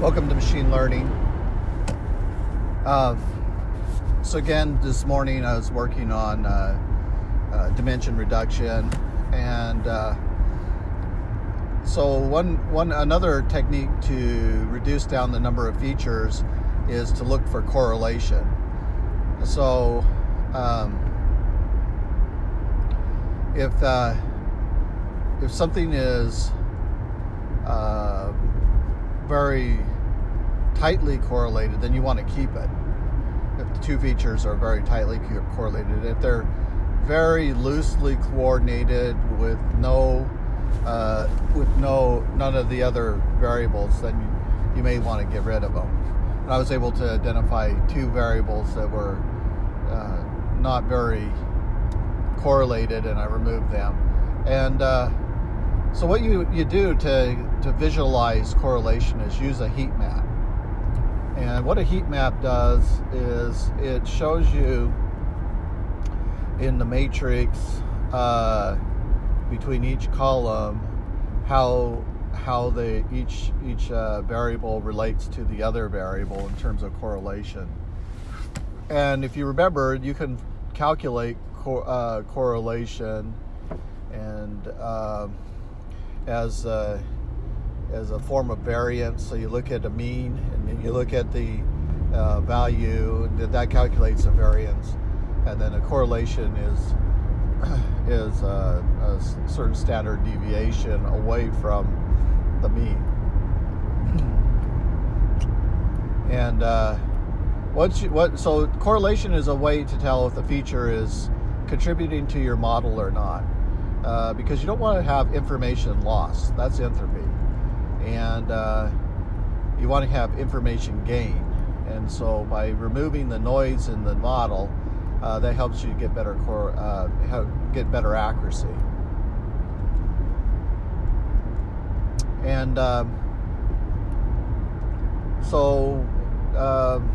Welcome to machine learning. Uh, so again, this morning I was working on uh, uh, dimension reduction, and uh, so one one another technique to reduce down the number of features is to look for correlation. So um, if uh, if something is uh, very tightly correlated, then you want to keep it. If the two features are very tightly correlated, if they're very loosely coordinated with no uh, with no none of the other variables, then you, you may want to get rid of them. And I was able to identify two variables that were uh, not very correlated, and I removed them. And uh, so, what you, you do to, to visualize correlation is use a heat map. And what a heat map does is it shows you in the matrix uh, between each column how how they each each uh, variable relates to the other variable in terms of correlation. And if you remember, you can calculate co- uh, correlation and uh, as a, as a form of variance. So you look at a mean and you look at the uh, value, and that calculates a variance, and then a correlation is is a, a certain standard deviation away from the mean. And uh, you, what so correlation is a way to tell if a feature is contributing to your model or not, uh, because you don't want to have information loss. That's entropy, and uh, you want to have information gain. And so by removing the noise in the model, uh, that helps you get better core, uh, get better accuracy. And um, so um,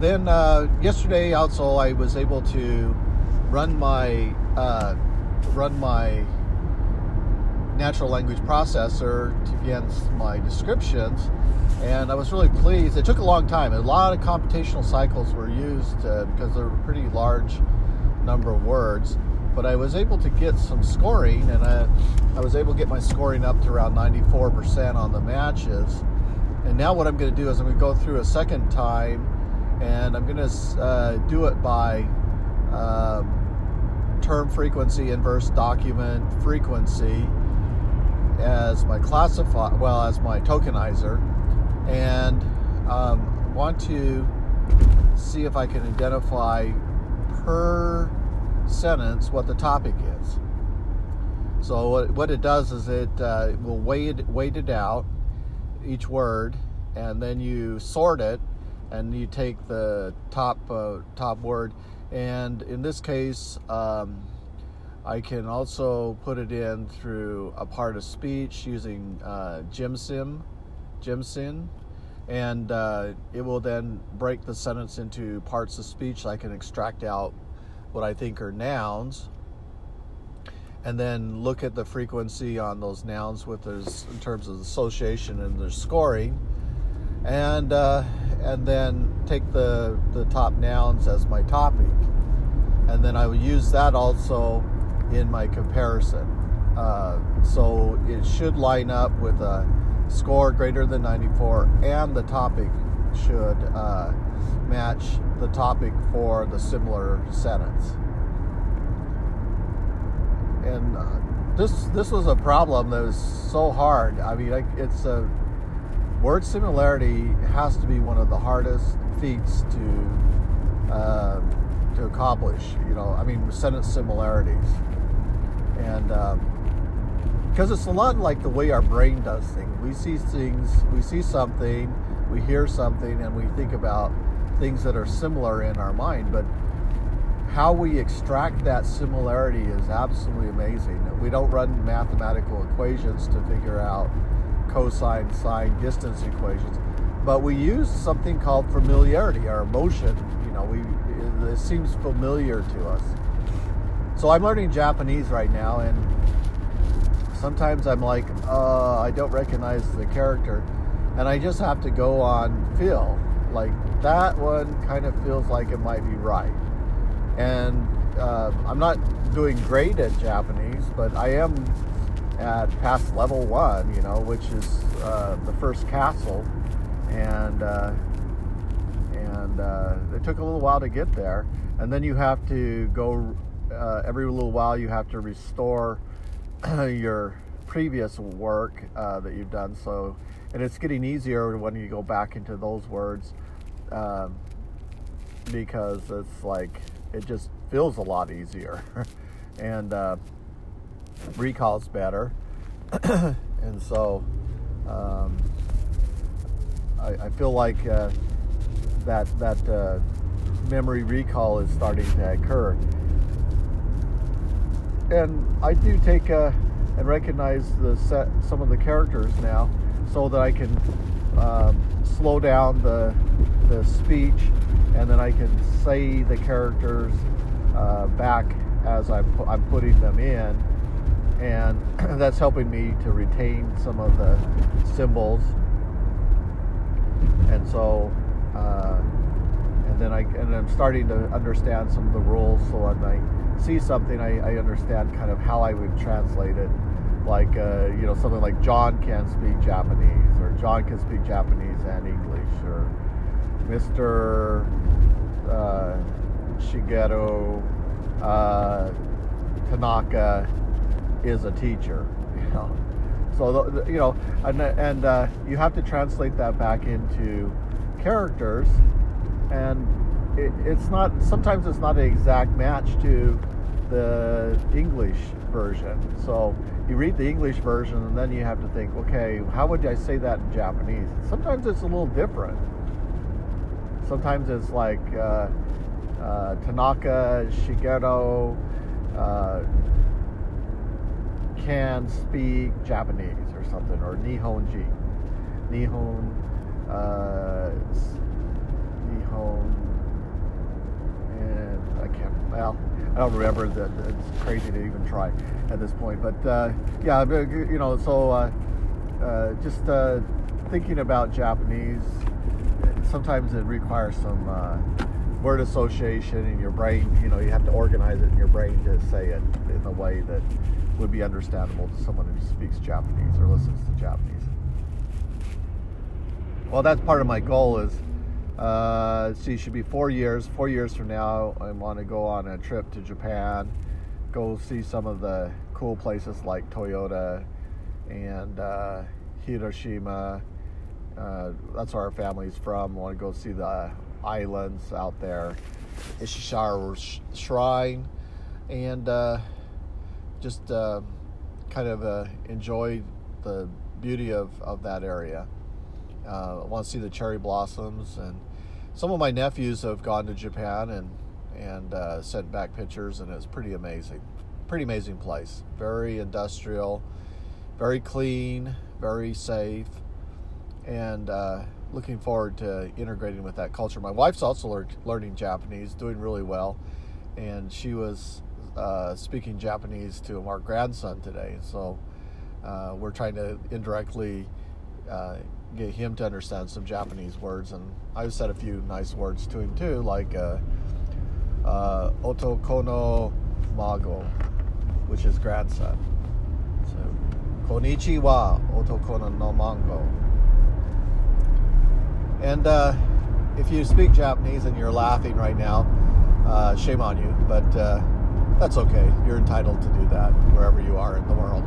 then uh, yesterday also I was able to run my uh, run my natural language processor to against my descriptions and I was really pleased. It took a long time. A lot of computational cycles were used uh, because there were a pretty large number of words. But I was able to get some scoring, and I, I was able to get my scoring up to around 94% on the matches. And now what I'm going to do is I'm going to go through a second time, and I'm going to uh, do it by um, term frequency, inverse document frequency as my classify well as my tokenizer and um, want to see if I can identify per sentence what the topic is. So what, what it does is it uh, will weigh it, weight it out, each word, and then you sort it, and you take the top uh, top word. And in this case, um, I can also put it in through a part of speech using uh, Gensim, and uh, it will then break the sentence into parts of speech. I can extract out what I think are nouns, and then look at the frequency on those nouns with those in terms of association and their scoring, and uh, and then take the the top nouns as my topic, and then I will use that also in my comparison. Uh, so it should line up with a score greater than 94 and the topic should uh, match the topic for the similar sentence. And uh, this this was a problem that was so hard. I mean, like, it's a word similarity has to be one of the hardest feats to uh, to accomplish. You know, I mean, sentence similarities, and um, because it's a lot like the way our brain does things. We see things, we see something, we hear something, and we think about things that are similar in our mind, but how we extract that similarity is absolutely amazing. We don't run mathematical equations to figure out cosine, sine, distance equations, but we use something called familiarity, our emotion. You know, we it seems familiar to us. So I'm learning Japanese right now, and Sometimes I'm like, uh, I don't recognize the character, and I just have to go on feel. Like that one kind of feels like it might be right. And uh, I'm not doing great at Japanese, but I am at past level one, you know, which is uh, the first castle, and uh, and uh, it took a little while to get there. And then you have to go uh, every little while. You have to restore your previous work uh, that you've done. So, and it's getting easier when you go back into those words um, because it's like it just feels a lot easier, and uh, recalls better, and so um, I, I, feel like uh, that that uh, memory recall is starting to occur, and I do take uh, and recognize the set some of the characters now, so that I can um, slow down the the speech, and then I can say the characters uh, back as I'm, I'm putting them in, and that's helping me to retain some of the symbols. And so, uh, and then I and I'm starting to understand some of the rules. So I see something, I, I understand kind of how I would translate it. Like uh, you know something like John can speak Japanese, or John can speak Japanese and English, or Mr. Uh, Shigeru uh, Tanaka is a teacher. You know, so you know, and, and uh, you have to translate that back into characters, and it, it's not. Sometimes it's not an exact match to the English version. So you read the English version, and then you have to think, okay, how would I say that in Japanese? Sometimes it's a little different. Sometimes it's like uh, uh, Tanaka Shigeru uh, can speak Japanese or something, or Nihonji. Nihon, uh, and I can't, well, I don't remember that. It's crazy to even try at this point. But uh, yeah, you know, so uh, uh, just uh, thinking about Japanese, sometimes it requires some uh, word association in your brain. You know, you have to organize it in your brain to say it in a way that would be understandable to someone who speaks Japanese or listens to Japanese. Well, that's part of my goal is, uh, see, it should be four years. Four years from now, I want to go on a trip to Japan, go see some of the cool places like Toyota and uh, Hiroshima. Uh, that's where our family's from. Want to go see the islands out there, Ishizawa Shrine, and uh, just uh, kind of uh, enjoy the beauty of, of that area. Uh, I want to see the cherry blossoms, and some of my nephews have gone to Japan and and uh, sent back pictures, and it's pretty amazing. Pretty amazing place. Very industrial, very clean, very safe, and uh, looking forward to integrating with that culture. My wife's also lear- learning Japanese, doing really well, and she was uh, speaking Japanese to our grandson today. So uh, we're trying to indirectly uh, get him to understand some Japanese words, and I've said a few nice words to him too, like uh, uh, otokono mago, which is grandson. So konnichiwa otokono no mango and uh, if you speak Japanese and you're laughing right now, uh, shame on you, but uh, that's okay. You're entitled to do that wherever you are in the world.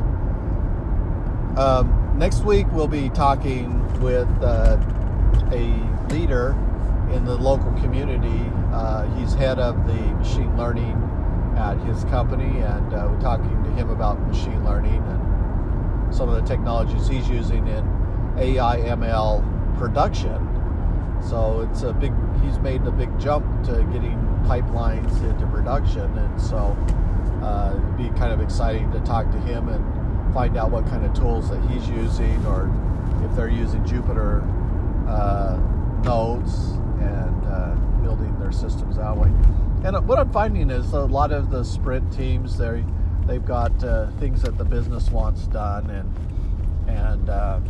Um, next week, we'll be talking with uh, a leader in the local community. Uh, he's head of the machine learning at his company, and uh, we're talking to him about machine learning and some of the technologies he's using in AI ML production so it's a big. He's made a big jump to getting pipelines into production, and so uh, it'd be kind of exciting to talk to him and find out what kind of tools that he's using, or if they're using Jupyter uh, nodes and uh, building their systems that way. And what I'm finding is a lot of the sprint teams they they've got uh, things that the business wants done, and and uh,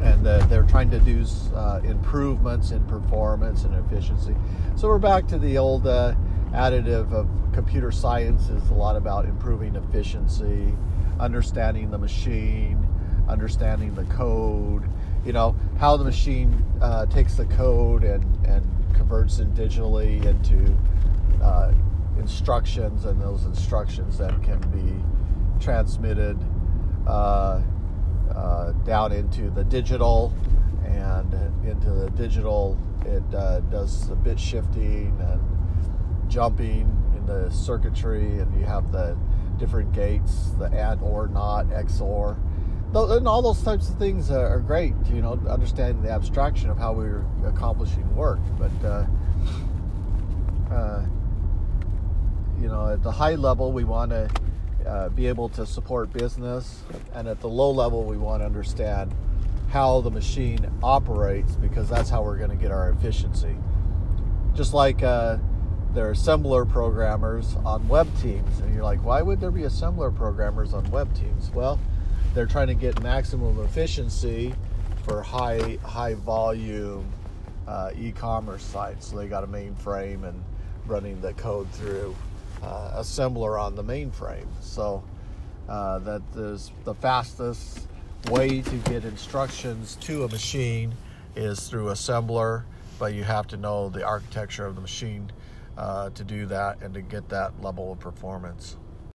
and uh, they're trying to do uh, improvements in performance and efficiency. So we're back to the old uh, additive of computer science is a lot about improving efficiency, understanding the machine, understanding the code. You know how the machine uh, takes the code and and converts it digitally into uh, instructions, and those instructions then can be transmitted uh, uh, down into the digital, and into the digital it uh, does the bit shifting and jumping in the circuitry, and you have the different gates, the AND or not, XOR. And all those types of things are great, you know, understanding the abstraction of how we're accomplishing work. But, uh, uh, you know, at the high level, we want to uh, be able to support business, and at the low level, we want to understand how the machine operates because that's how we're going to get our efficiency. Just like there are assembler programmers on web teams, and you're like, why would there be assembler programmers on web teams? Well, they're trying to get maximum efficiency for high high volume uh, e-commerce sites. So they got a mainframe and running the code through uh, assembler on the mainframe. So uh, that is the fastest way to get instructions to a machine is through assembler, but you have to know the architecture of the machine uh, to do that and to get that level of performance.